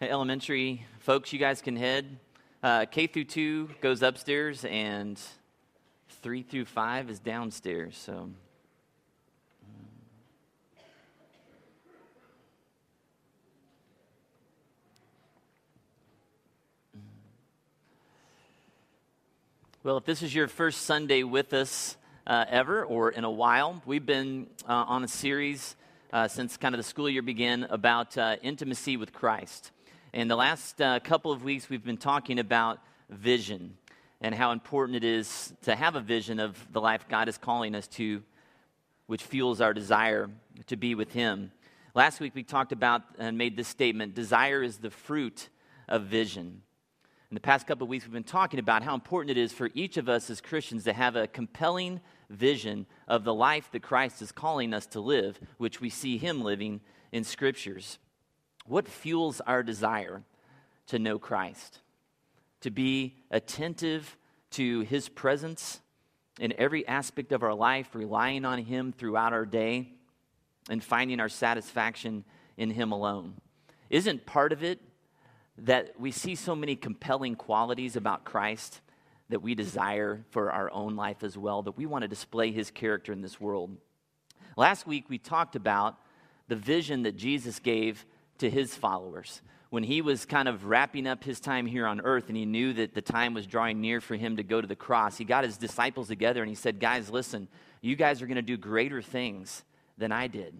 Elementary folks, you guys can head. Uh, K through 2 goes upstairs, and 3 through 5 is downstairs. So. Well, if this is your first Sunday with us uh, ever or in a while, we've been uh, on a series uh, since kind of the school year began about uh, intimacy with Christ. And the last uh, couple of weeks, we've been talking about vision and how important it is to have a vision of the life God is calling us to, which fuels our desire to be with Him. Last week, we talked about and made this statement desire is the fruit of vision. In the past couple of weeks, we've been talking about how important it is for each of us as Christians to have a compelling vision of the life that Christ is calling us to live, which we see Him living in Scriptures. What fuels our desire to know Christ? To be attentive to His presence in every aspect of our life, relying on Him throughout our day, and finding our satisfaction in Him alone. Isn't part of it that we see so many compelling qualities about Christ that we desire for our own life as well, that we want to display his character in this world. Last week, we talked about the vision that Jesus gave to his followers when he was kind of wrapping up his time here on earth and he knew that the time was drawing near for him to go to the cross. He got his disciples together and he said, Guys, listen, you guys are going to do greater things than I did.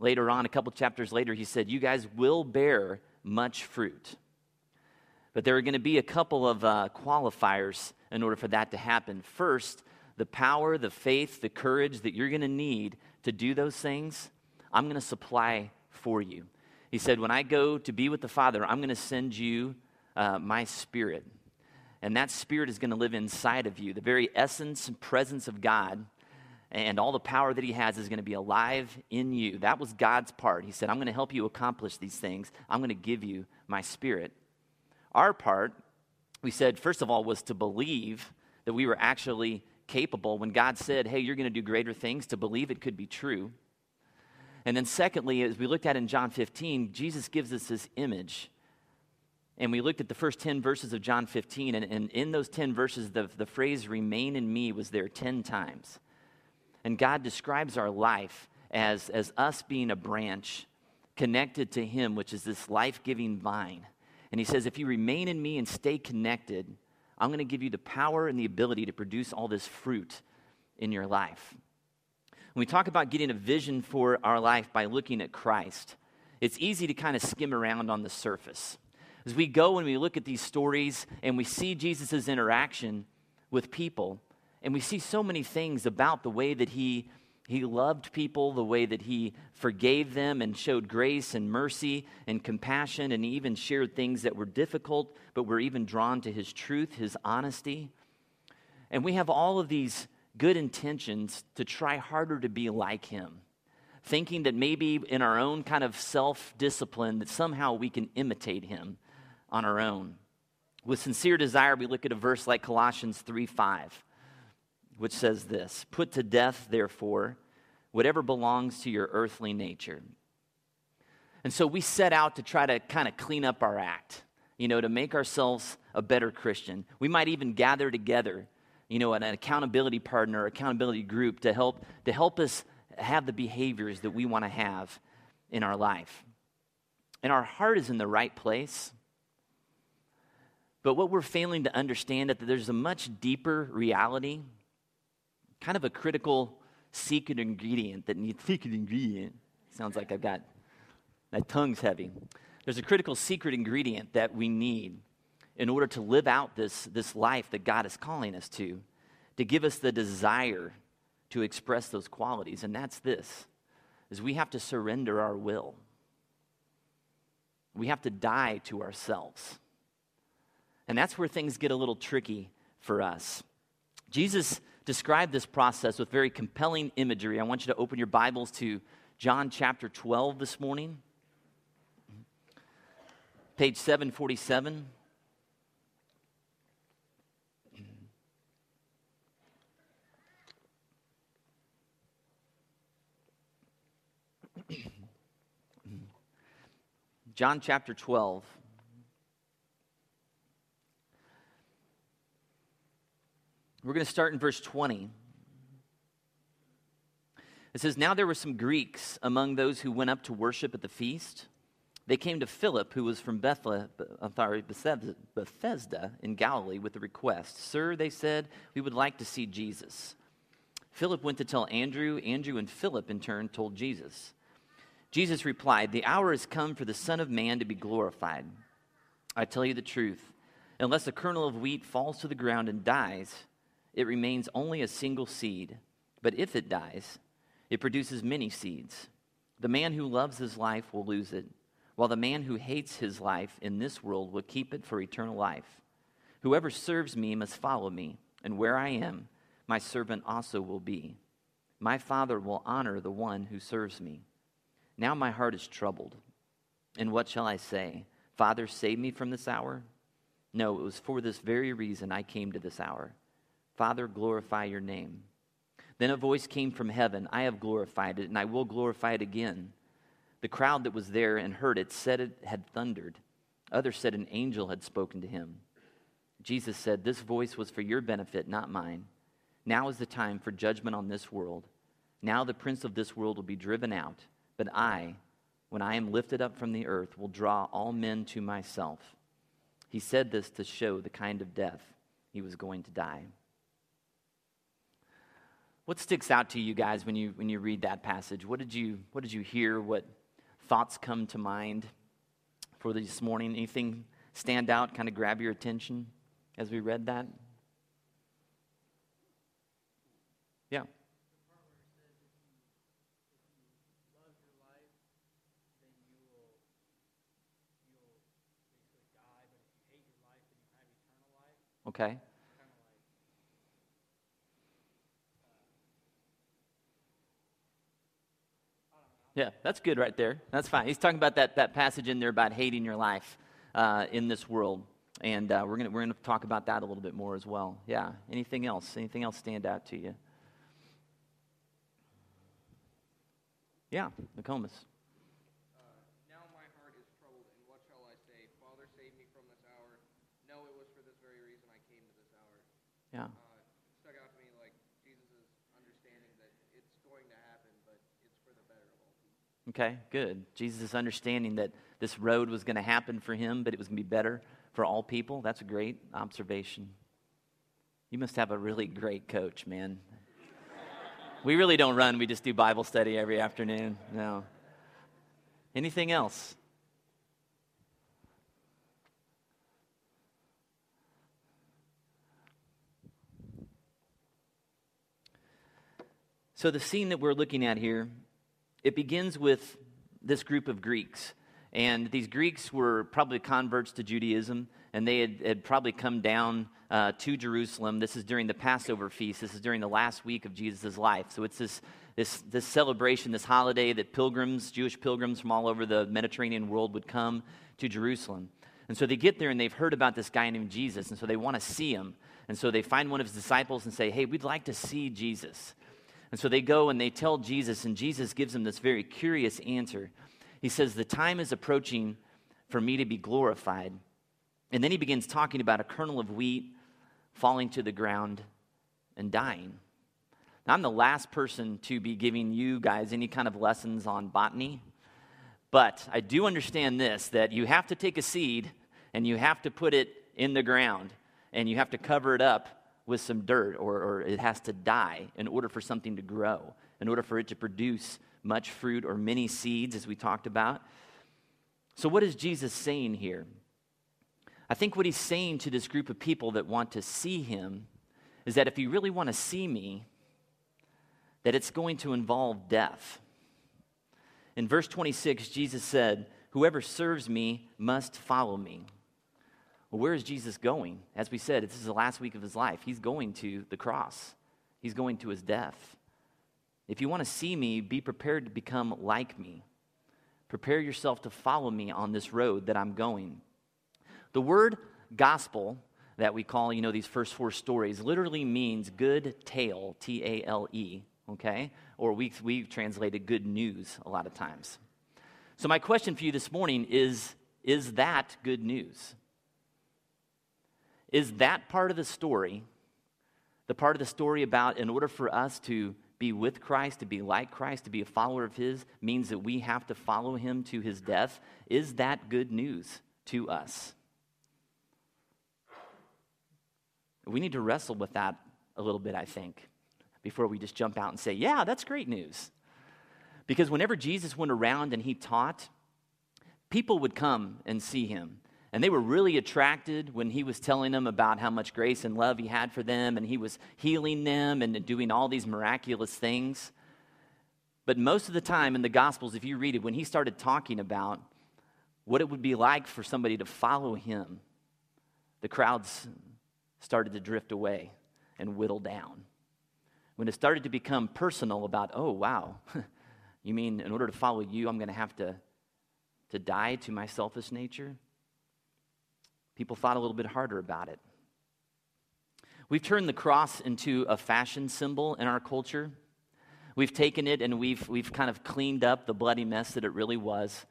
Later on, a couple chapters later, he said, You guys will bear much fruit. But there are going to be a couple of uh, qualifiers in order for that to happen. First, the power, the faith, the courage that you're going to need to do those things, I'm going to supply for you. He said, When I go to be with the Father, I'm going to send you uh, my spirit. And that spirit is going to live inside of you. The very essence and presence of God and all the power that he has is going to be alive in you. That was God's part. He said, I'm going to help you accomplish these things. I'm going to give you my spirit. Our part, we said, first of all, was to believe that we were actually capable. When God said, Hey, you're going to do greater things, to believe it could be true. And then, secondly, as we looked at in John 15, Jesus gives us this image. And we looked at the first 10 verses of John 15, and, and in those 10 verses, the, the phrase remain in me was there 10 times. And God describes our life as, as us being a branch connected to Him, which is this life giving vine. And He says, if you remain in me and stay connected, I'm going to give you the power and the ability to produce all this fruit in your life. When we talk about getting a vision for our life by looking at Christ, it's easy to kind of skim around on the surface. As we go and we look at these stories and we see Jesus' interaction with people, and we see so many things about the way that he, he loved people, the way that he forgave them and showed grace and mercy and compassion, and he even shared things that were difficult, but were even drawn to his truth, his honesty. And we have all of these good intentions to try harder to be like him, thinking that maybe in our own kind of self discipline, that somehow we can imitate him on our own. With sincere desire, we look at a verse like Colossians 3 5 which says this Put to death, therefore, whatever belongs to your earthly nature. And so we set out to try to kind of clean up our act, you know, to make ourselves a better Christian. We might even gather together, you know, an accountability partner, accountability group to help, to help us have the behaviors that we want to have in our life. And our heart is in the right place. But what we're failing to understand is that there's a much deeper reality kind of a critical secret ingredient that needs secret ingredient. Sounds like I've got my tongue's heavy. There's a critical secret ingredient that we need in order to live out this, this life that God is calling us to, to give us the desire to express those qualities. And that's this is we have to surrender our will. We have to die to ourselves. And that's where things get a little tricky for us. Jesus described this process with very compelling imagery. I want you to open your Bibles to John chapter 12 this morning, page 747. John chapter 12. We're going to start in verse 20. It says, Now there were some Greeks among those who went up to worship at the feast. They came to Philip, who was from Bethlehem, sorry, Bethsaida in Galilee, with a request. Sir, they said, we would like to see Jesus. Philip went to tell Andrew. Andrew and Philip, in turn, told Jesus. Jesus replied, The hour has come for the Son of Man to be glorified. I tell you the truth. Unless a kernel of wheat falls to the ground and dies, it remains only a single seed. But if it dies, it produces many seeds. The man who loves his life will lose it, while the man who hates his life in this world will keep it for eternal life. Whoever serves me must follow me, and where I am, my servant also will be. My Father will honor the one who serves me. Now my heart is troubled. And what shall I say? Father, save me from this hour? No, it was for this very reason I came to this hour. Father, glorify your name. Then a voice came from heaven I have glorified it, and I will glorify it again. The crowd that was there and heard it said it had thundered. Others said an angel had spoken to him. Jesus said, This voice was for your benefit, not mine. Now is the time for judgment on this world. Now the prince of this world will be driven out, but I, when I am lifted up from the earth, will draw all men to myself. He said this to show the kind of death he was going to die. What sticks out to you guys when you, when you read that passage? What did, you, what did you hear? What thoughts come to mind for this morning? Anything stand out, kind of grab your attention as we read that? Yeah. Okay. Yeah, that's good right there. That's fine. He's talking about that, that passage in there about hating your life uh, in this world. And uh, we're going we're gonna talk about that a little bit more as well. Yeah. Anything else? Anything else stand out to you? Yeah, Nokomis. Uh, now my heart is troubled, and what shall I say? Father, save me from this hour. No, it was for this very reason I came to this hour. Yeah. Uh, stuck out to me like Jesus' understanding that it's going to happen, but it's for the better of all people. Okay, good. Jesus' understanding that this road was going to happen for him, but it was going to be better for all people. That's a great observation. You must have a really great coach, man. we really don't run, we just do Bible study every afternoon. No. Anything else? So, the scene that we're looking at here, it begins with this group of Greeks. And these Greeks were probably converts to Judaism, and they had, had probably come down uh, to Jerusalem. This is during the Passover feast. This is during the last week of Jesus' life. So it's this, this, this celebration, this holiday that pilgrims, Jewish pilgrims from all over the Mediterranean world would come to Jerusalem. And so they get there and they've heard about this guy named Jesus, and so they want to see him. And so they find one of his disciples and say, Hey, we'd like to see Jesus. And so they go and they tell Jesus, and Jesus gives them this very curious answer. He says, The time is approaching for me to be glorified. And then he begins talking about a kernel of wheat falling to the ground and dying. Now, I'm the last person to be giving you guys any kind of lessons on botany, but I do understand this that you have to take a seed and you have to put it in the ground and you have to cover it up with some dirt or, or it has to die in order for something to grow, in order for it to produce much fruit or many seeds, as we talked about. So, what is Jesus saying here? I think what he's saying to this group of people that want to see him is that if you really want to see me, that it's going to involve death. In verse 26, Jesus said, Whoever serves me must follow me. Well, where is Jesus going? As we said, this is the last week of his life. He's going to the cross, he's going to his death. If you want to see me, be prepared to become like me. Prepare yourself to follow me on this road that I'm going. The word gospel that we call, you know, these first four stories literally means good tale, T A L E, okay? Or we, we translated good news a lot of times. So, my question for you this morning is Is that good news? Is that part of the story, the part of the story about in order for us to be with Christ, to be like Christ, to be a follower of His, means that we have to follow Him to His death? Is that good news to us? We need to wrestle with that a little bit, I think, before we just jump out and say, yeah, that's great news. Because whenever Jesus went around and he taught, people would come and see him. And they were really attracted when he was telling them about how much grace and love he had for them, and he was healing them and doing all these miraculous things. But most of the time in the Gospels, if you read it, when he started talking about what it would be like for somebody to follow him, the crowds started to drift away and whittle down. When it started to become personal about, oh, wow, you mean in order to follow you, I'm going to have to, to die to my selfish nature? People thought a little bit harder about it. We've turned the cross into a fashion symbol in our culture. We've taken it and we've, we've kind of cleaned up the bloody mess that it really was,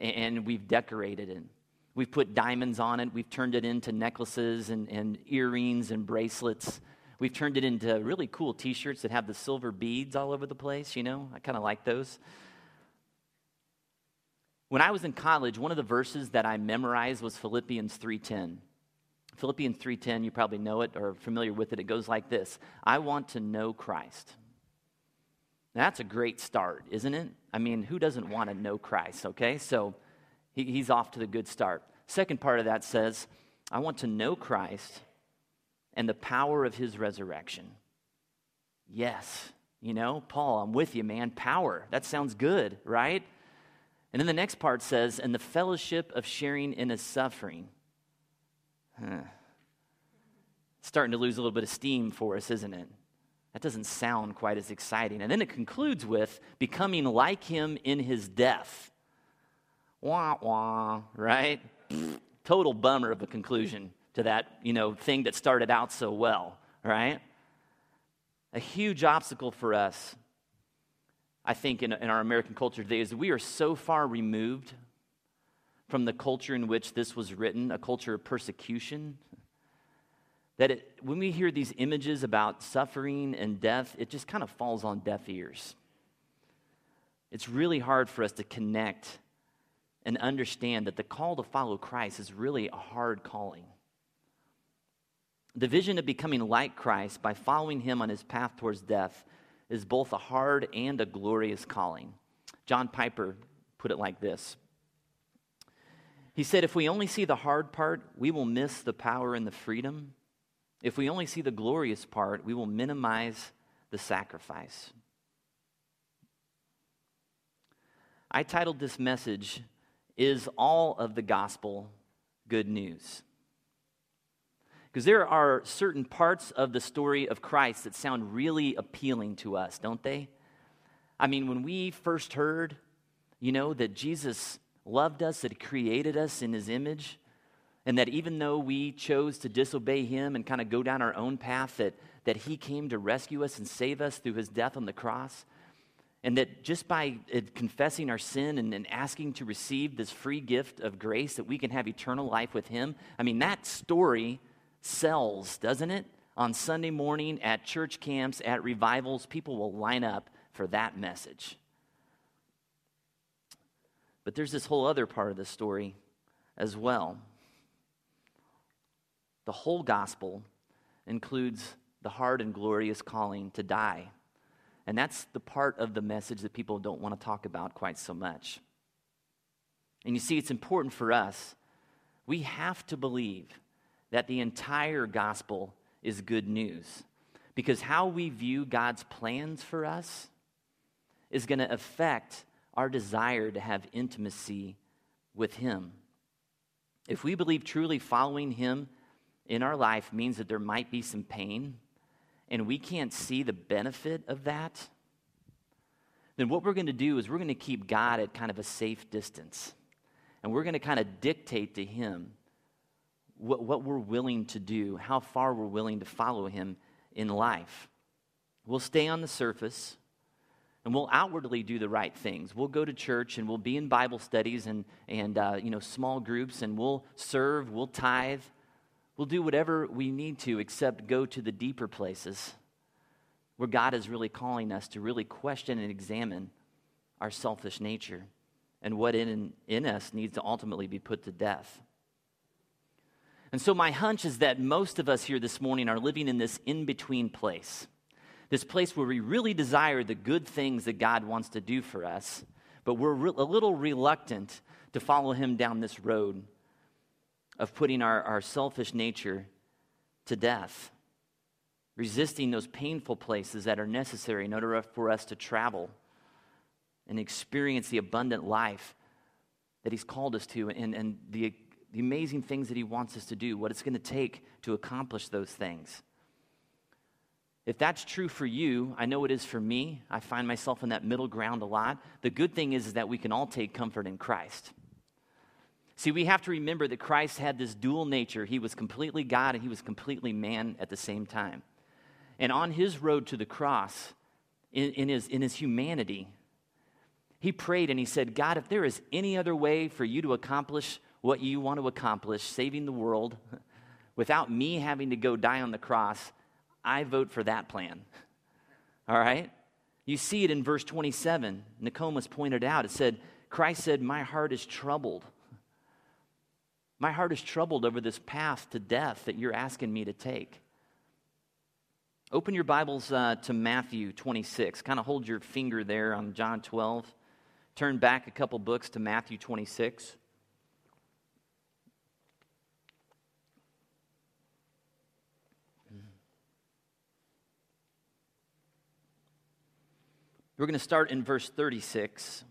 and we've decorated it. We've put diamonds on it. We've turned it into necklaces and, and earrings and bracelets. We've turned it into really cool t shirts that have the silver beads all over the place, you know? I kind of like those. When I was in college, one of the verses that I memorized was Philippians 3:10. Philippians 3:10, you probably know it or familiar with it. It goes like this: I want to know Christ. Now, that's a great start, isn't it? I mean, who doesn't want to know Christ, okay? So he, he's off to the good start. Second part of that says, I want to know Christ and the power of his resurrection. Yes, you know, Paul, I'm with you, man. Power. That sounds good, right? And then the next part says, and the fellowship of sharing in his suffering. Huh. Starting to lose a little bit of steam for us, isn't it? That doesn't sound quite as exciting. And then it concludes with becoming like him in his death. Wah, wah, right? Total bummer of a conclusion to that, you know, thing that started out so well, right? A huge obstacle for us I think, in, in our American culture today is we are so far removed from the culture in which this was written, a culture of persecution, that it, when we hear these images about suffering and death, it just kind of falls on deaf ears. It's really hard for us to connect and understand that the call to follow Christ is really a hard calling. The vision of becoming like Christ by following him on his path towards death is both a hard and a glorious calling. John Piper put it like this He said, If we only see the hard part, we will miss the power and the freedom. If we only see the glorious part, we will minimize the sacrifice. I titled this message, Is All of the Gospel Good News? Because there are certain parts of the story of Christ that sound really appealing to us, don't they? I mean, when we first heard, you know, that Jesus loved us, that he created us in his image, and that even though we chose to disobey him and kind of go down our own path, that, that he came to rescue us and save us through his death on the cross. And that just by uh, confessing our sin and, and asking to receive this free gift of grace, that we can have eternal life with him. I mean, that story sells, doesn't it? On Sunday morning, at church camps, at revivals, people will line up for that message. But there's this whole other part of the story as well. The whole gospel includes the hard and glorious calling to die. And that's the part of the message that people don't want to talk about quite so much. And you see, it's important for us. We have to believe that the entire gospel is good news. Because how we view God's plans for us is going to affect our desire to have intimacy with Him. If we believe truly following Him in our life means that there might be some pain, and we can't see the benefit of that, then what we're going to do is we're going to keep God at kind of a safe distance. And we're going to kind of dictate to Him what, what we're willing to do, how far we're willing to follow Him in life. We'll stay on the surface, and we'll outwardly do the right things. We'll go to church and we'll be in Bible studies and, and uh, you know, small groups and we'll serve, we'll tithe, we'll do whatever we need to except go to the deeper places where God is really calling us to really question and examine our selfish nature and what in, in us needs to ultimately be put to death. And so, my hunch is that most of us here this morning are living in this in between place this place where we really desire the good things that God wants to do for us, but we're re- a little reluctant to follow Him down this road of putting our, our selfish nature to death, resisting those painful places that are necessary in order for us to travel and experience the abundant life that He's called us to and, and the, the amazing things that He wants us to do, what it's going to take to accomplish those things. If that's true for you, I know it is for me. I find myself in that middle ground a lot. The good thing is, is that we can all take comfort in Christ. See, we have to remember that Christ had this dual nature. He was completely God and he was completely man at the same time. And on his road to the cross, in, in, his, in his humanity, he prayed and he said, God, if there is any other way for you to accomplish what you want to accomplish, saving the world, without me having to go die on the cross, I vote for that plan. All right? You see it in verse 27. Nicomas pointed out, it said, Christ said, My heart is troubled. My heart is troubled over this path to death that you're asking me to take. Open your Bibles uh, to Matthew 26. Kind of hold your finger there on John 12. Turn back a couple books to Matthew 26. We're going to start in verse 36.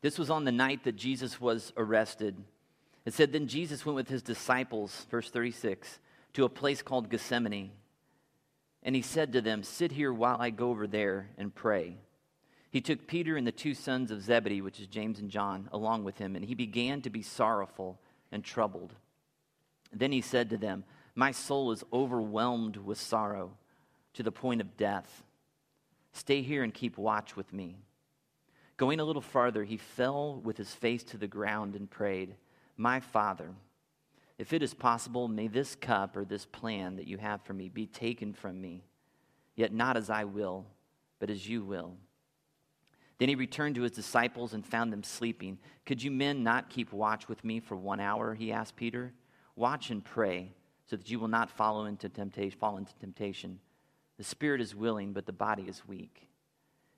This was on the night that Jesus was arrested. It said, Then Jesus went with his disciples, verse 36, to a place called Gethsemane. And he said to them, Sit here while I go over there and pray. He took Peter and the two sons of Zebedee, which is James and John, along with him, and he began to be sorrowful and troubled. Then he said to them, My soul is overwhelmed with sorrow to the point of death. Stay here and keep watch with me. Going a little farther, he fell with his face to the ground and prayed, My Father, if it is possible, may this cup or this plan that you have for me be taken from me, yet not as I will, but as you will. Then he returned to his disciples and found them sleeping. Could you men not keep watch with me for one hour? He asked Peter. Watch and pray so that you will not follow into temptation, fall into temptation. The spirit is willing, but the body is weak.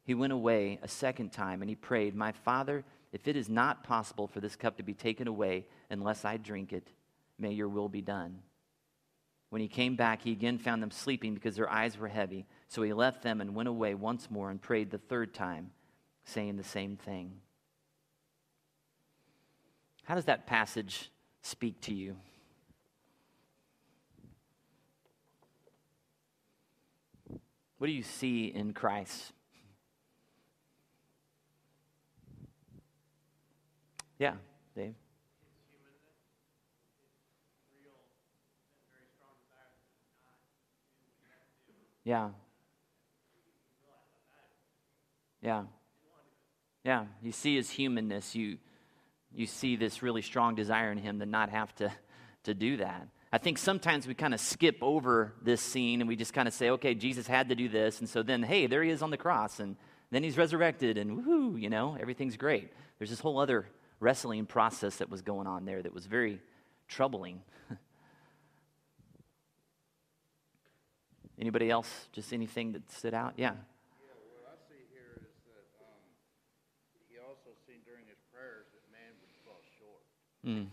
He went away a second time and he prayed, My Father, if it is not possible for this cup to be taken away unless I drink it, may your will be done. When he came back, he again found them sleeping because their eyes were heavy. So he left them and went away once more and prayed the third time, saying the same thing. How does that passage speak to you? What do you see in Christ? Yeah, Dave. Yeah. Yeah. Yeah. You see his humanness. You you see this really strong desire in him to not have to, to do that. I think sometimes we kind of skip over this scene and we just kind of say, okay, Jesus had to do this. And so then, hey, there he is on the cross. And then he's resurrected and woohoo, you know, everything's great. There's this whole other wrestling process that was going on there that was very troubling. Anybody else? Just anything that stood out? Yeah. Yeah, what I see here is that um, he also seen during his prayers that man would fall short. Mm.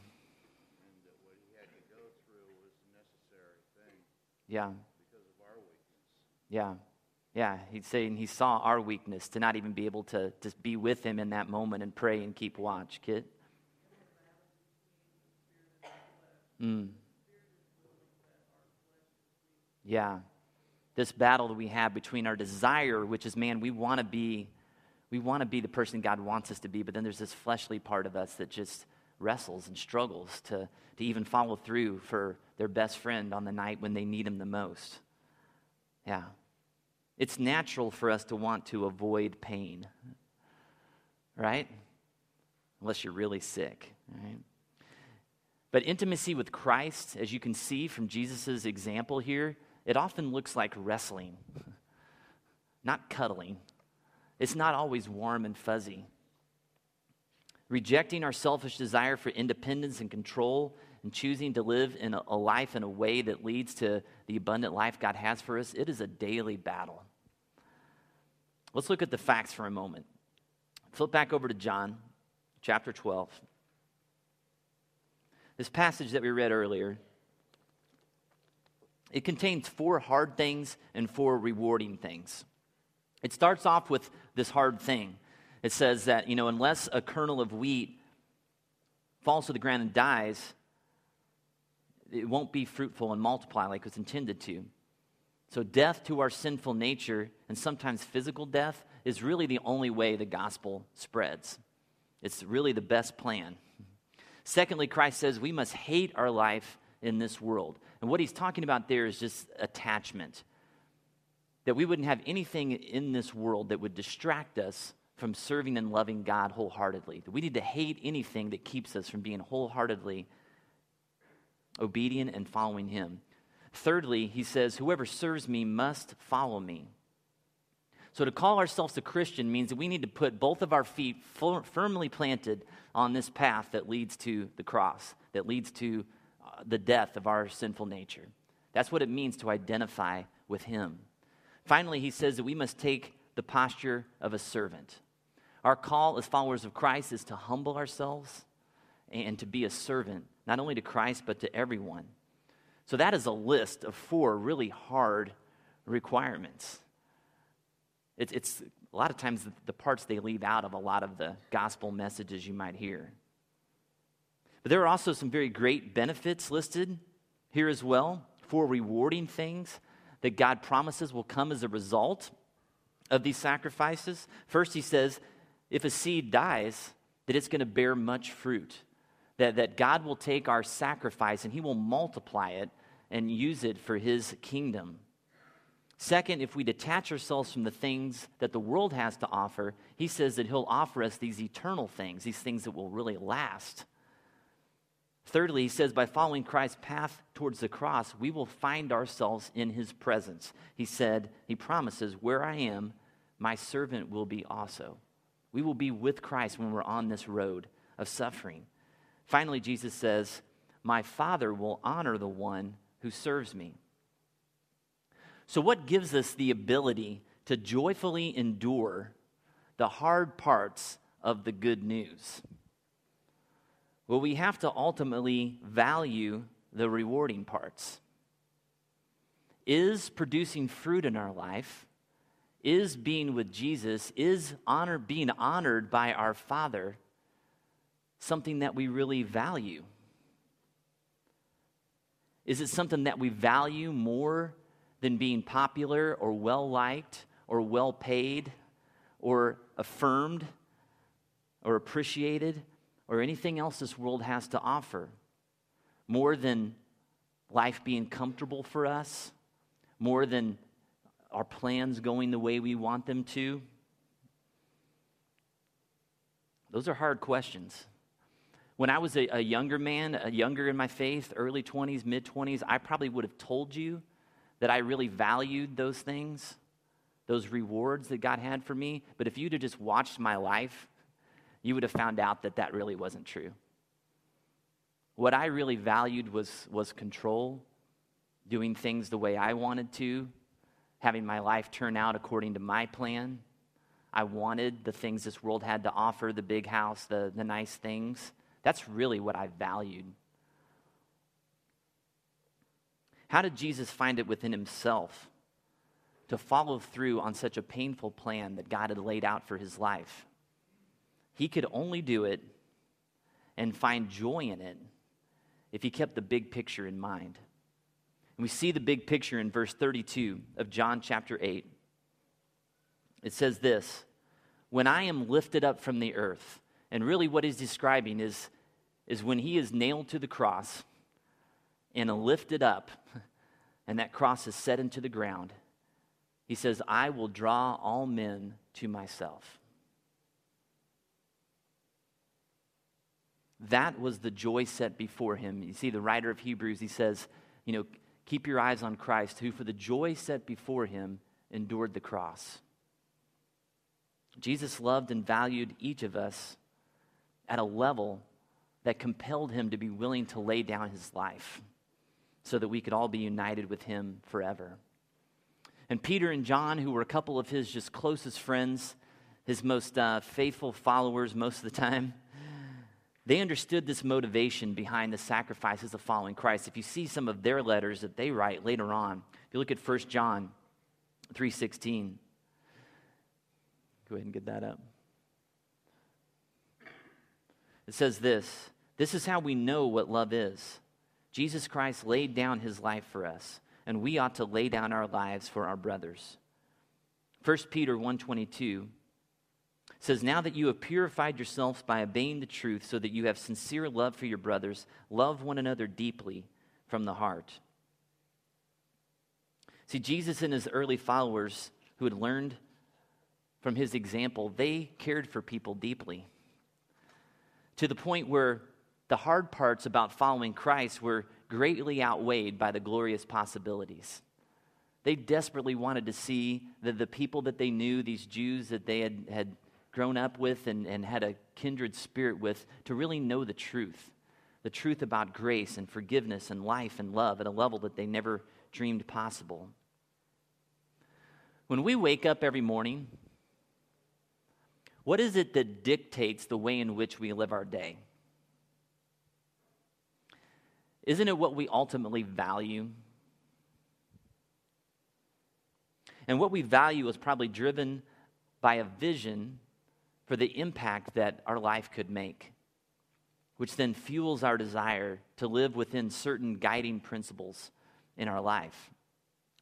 Yeah. Because of our weakness. Yeah. Yeah. He's saying he saw our weakness to not even be able to just be with him in that moment and pray and keep watch. Kid? Mm. Yeah. This battle that we have between our desire, which is, man, we want to be, we want to be the person God wants us to be, but then there's this fleshly part of us that just wrestles and struggles to, to even follow through for their best friend on the night when they need him the most. Yeah. It's natural for us to want to avoid pain, right? Unless you're really sick, right? But intimacy with Christ, as you can see from Jesus' example here, it often looks like wrestling, not cuddling. It's not always warm and fuzzy. Rejecting our selfish desire for independence and control and choosing to live in a, a life in a way that leads to the abundant life God has for us, it is a daily battle. Let's look at the facts for a moment. Flip back over to John chapter 12. This passage that we read earlier, it contains four hard things and four rewarding things. It starts off with this hard thing. It says that, you know, unless a kernel of wheat falls to the ground and dies, it won't be fruitful and multiply like it's intended to. So, death to our sinful nature, and sometimes physical death, is really the only way the gospel spreads. It's really the best plan. Secondly, Christ says we must hate our life in this world. And what he's talking about there is just attachment. That we wouldn't have anything in this world that would distract us from serving and loving God wholeheartedly. We need to hate anything that keeps us from being wholeheartedly obedient and following him. Thirdly, he says, Whoever serves me must follow me. So to call ourselves a Christian means that we need to put both of our feet firmly planted on this path that leads to the cross, that leads to uh, the death of our sinful nature. That's what it means to identify with Him. Finally, he says that we must take the posture of a servant. Our call as followers of Christ is to humble ourselves and to be a servant, not only to Christ, but to everyone. So that is a list of four really hard requirements. It's, it's a lot of times the, parts they leave out of a lot of the gospel messages you might hear. But there are also some very great benefits listed here as well, for rewarding things that God promises will come as a result of these sacrifices. First, he says, if a seed dies, that it's going to bear much fruit that, that God will take our sacrifice and He will multiply it and use it for His kingdom. Second, if we detach ourselves from the things that the world has to offer, He says that He'll offer us these eternal things, these things that will really last. Thirdly, he says, by following Christ's path towards the cross, we will find ourselves in his presence. He said, he promises, where I am, my servant will be also. We will be with Christ when we're on this road of suffering. Finally, Jesus says, My Father will honor the one who serves me. So, what gives us the ability to joyfully endure the hard parts of the good news? Well, we have to ultimately value the rewarding parts. Is producing fruit in our life, is being with Jesus, is honor, being honored by our Father something that we really value? Is it something that we value more than being popular or well liked or well paid or affirmed or appreciated or anything else this world has to offer? More than life being comfortable for us? More than our plans going the way we want them to? Those are hard questions. When I was a, a younger man, a younger in my faith, early 20s, mid 20s, I probably would have told you that I really valued those things, those rewards that God had for me. But if you'd have just watched my life, you would have found out that that really wasn't true. What I really valued was, was control, doing things the way I wanted to, having my life turn out according to my plan. I wanted the things this world had to offer the big house, the, the nice things. That's really what I valued. How did Jesus find it within himself to follow through on such a painful plan that God had laid out for his life? He could only do it and find joy in it if he kept the big picture in mind. We see the big picture in verse 32 of John chapter 8. It says this When I am lifted up from the earth, and really, what he's describing is, is when he is nailed to the cross and lifted up, and that cross is set into the ground. He says, I will draw all men to myself. That was the joy set before him. You see, the writer of Hebrews, he says, you know, keep your eyes on Christ, who for the joy set before him endured the cross. Jesus loved and valued each of us at a level that compelled him to be willing to lay down his life so that we could all be united with him forever. And Peter and John, who were a couple of his just closest friends, his most uh, faithful followers most of the time, they understood this motivation behind the sacrifices of following Christ. If you see some of their letters that they write later on, if you look at 1 John 3:16, go ahead and get that up. It says this, this is how we know what love is. Jesus Christ laid down his life for us, and we ought to lay down our lives for our brothers. 1 Peter 122 says, Now that you have purified yourselves by obeying the truth, so that you have sincere love for your brothers, love one another deeply from the heart. See, Jesus and his early followers who had learned from his example, they cared for people deeply to the point where the hard parts about following Christ were greatly outweighed by the glorious possibilities. They desperately wanted to see that the people that they knew, these Jews that they had, had grown up with and, and had a kindred spirit with to really know the truth the truth about grace and forgiveness and life and love at a level that they never dreamed possible. When we wake up every morning, what is it that dictates the way in which we live our day? Isn't it what we ultimately value? And what we value is probably driven by a vision for the impact that our life could make, which then fuels our desire to live within certain guiding principles in our life.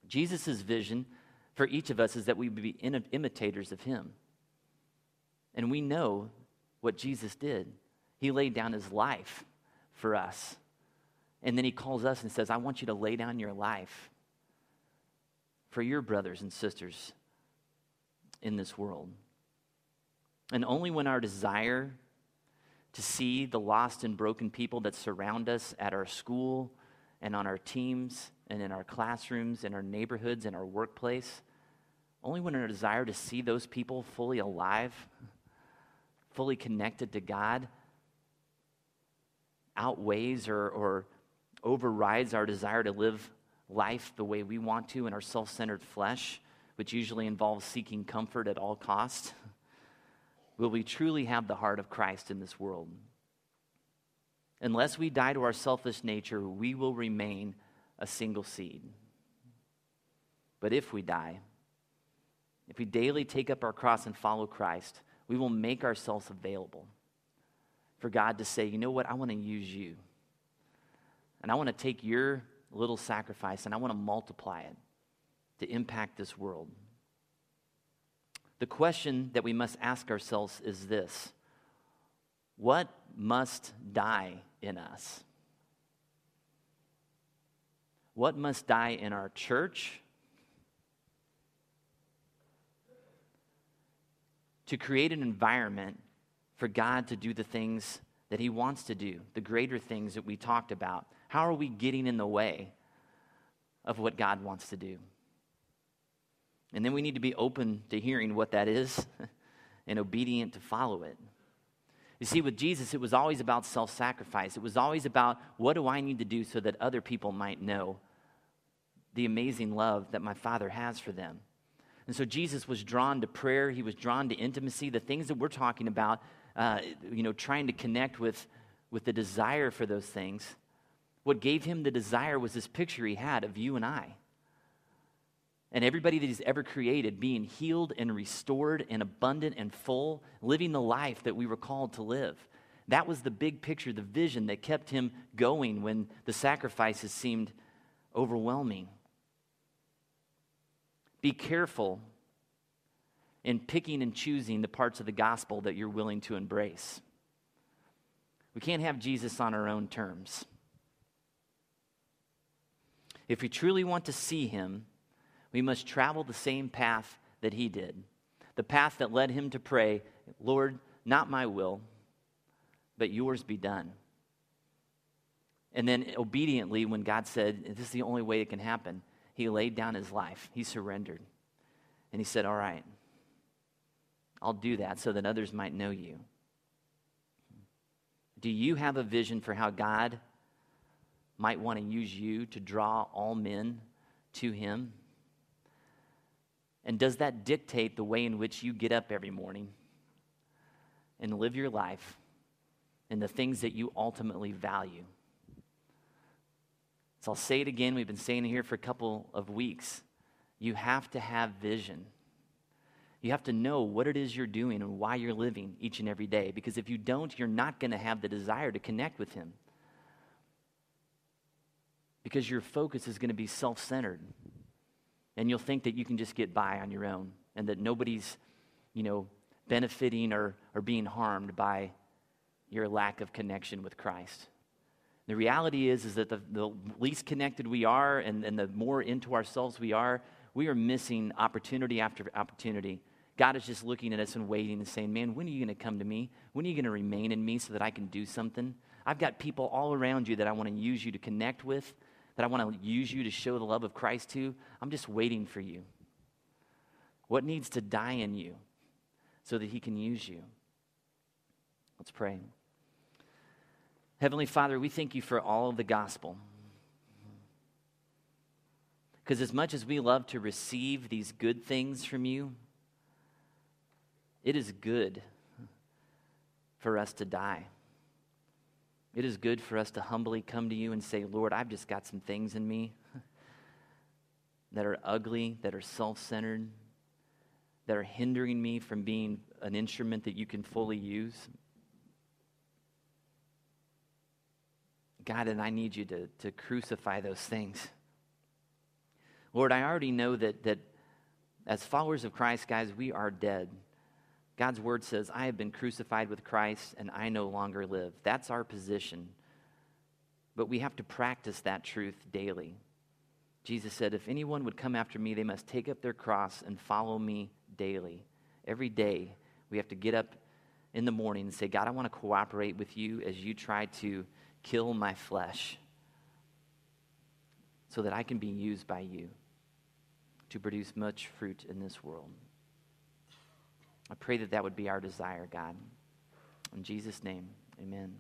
Jesus' vision for each of us is that we be imitators of him. And we know what Jesus did. He laid down his life for us. And then he calls us and says, I want you to lay down your life for your brothers and sisters in this world. And only when our desire to see the lost and broken people that surround us at our school and on our teams and in our classrooms, in our neighborhoods, in our workplace, only when our desire to see those people fully alive, fully connected to God, outweighs or, or overrides our desire to live life the way we want to in our self centered flesh, which usually involves seeking comfort at all costs will we truly have the heart of Christ in this world. Unless we die to our selfish nature, we will remain a single seed. But if we die, if we daily take up our cross and follow Christ, we will make ourselves available for God to say, you know what, I want to use you. And I want to take your little sacrifice and I want to multiply it to impact this world. The question that we must ask ourselves is this What must die in us? What must die in our church? To create an environment for God to do the things that He wants to do, the greater things that we talked about. How are we getting in the way of what God wants to do? And then we need to be open to hearing what that is and obedient to follow it. You see, with Jesus, it was always about self sacrifice. It was always about what do I need to do so that other people might know the amazing love that my Father has for them. And so Jesus was drawn to prayer, he was drawn to intimacy, the things that we're talking about, uh, you know, trying to connect with, with the desire for those things. What gave him the desire was this picture he had of you and I and everybody that he's ever created being healed and restored and abundant and full, living the life that we were called to live. That was the big picture, the vision that kept him going when the sacrifices seemed overwhelming. Be careful in picking and choosing the parts of the gospel that you're willing to embrace. We can't have Jesus on our own terms. If we truly want to see him, we must travel the same path that he did. The path that led him to pray, Lord, not my will, but yours be done. And then obediently, when God said, This is the only way it can happen, he laid down his life. He surrendered. And he said, All right, I'll do that so that others might know you. Do you have a vision for how God might want to use you to draw all men to him? And does that dictate the way in which you get up every morning and live your life and the things that you ultimately value? So I'll say it again. We've been saying it here for a couple of weeks. You have to have vision. You have to know what it is you're doing and why you're living each and every day. Because if you don't, you're not going to have the desire to connect with Him. Because your focus is going to be self centered. And you'll think that you can just get by on your own and that nobody's, you know, benefiting or, or being harmed by your lack of connection with Christ. The reality is, is that the, the least connected we are and, and the more into ourselves we are, we are missing opportunity after opportunity God is just looking at us and waiting and saying, Man, when are you going to come to me? When are you going to remain in me so that I can do something? I've got people all around you that I want to use you to connect with, that I want to use you to show the love of Christ to. I'm just waiting for you. What needs to die in you so that He can use you? Let's pray. Heavenly Father, we thank you for all of the gospel. Because as much as we love to receive these good things from you, it is good for us to die. It is good for us to humbly come to you and say, Lord, I've just got some things in me that are ugly, that are self centered, that are hindering me from being an instrument that you can fully use. God, and I need you to, to crucify those things. Lord, I already know that, that as followers of Christ, guys, we are dead. God's word says, I have been crucified with Christ and I no longer live. That's our position. But we have to practice that truth daily. Jesus said, If anyone would come after me, they must take up their cross and follow me daily. Every day, we have to get up in the morning and say, God, I want to cooperate with you as you try to kill my flesh so that I can be used by you to produce much fruit in this world. I pray that that would be our desire, God. In Jesus' name, amen.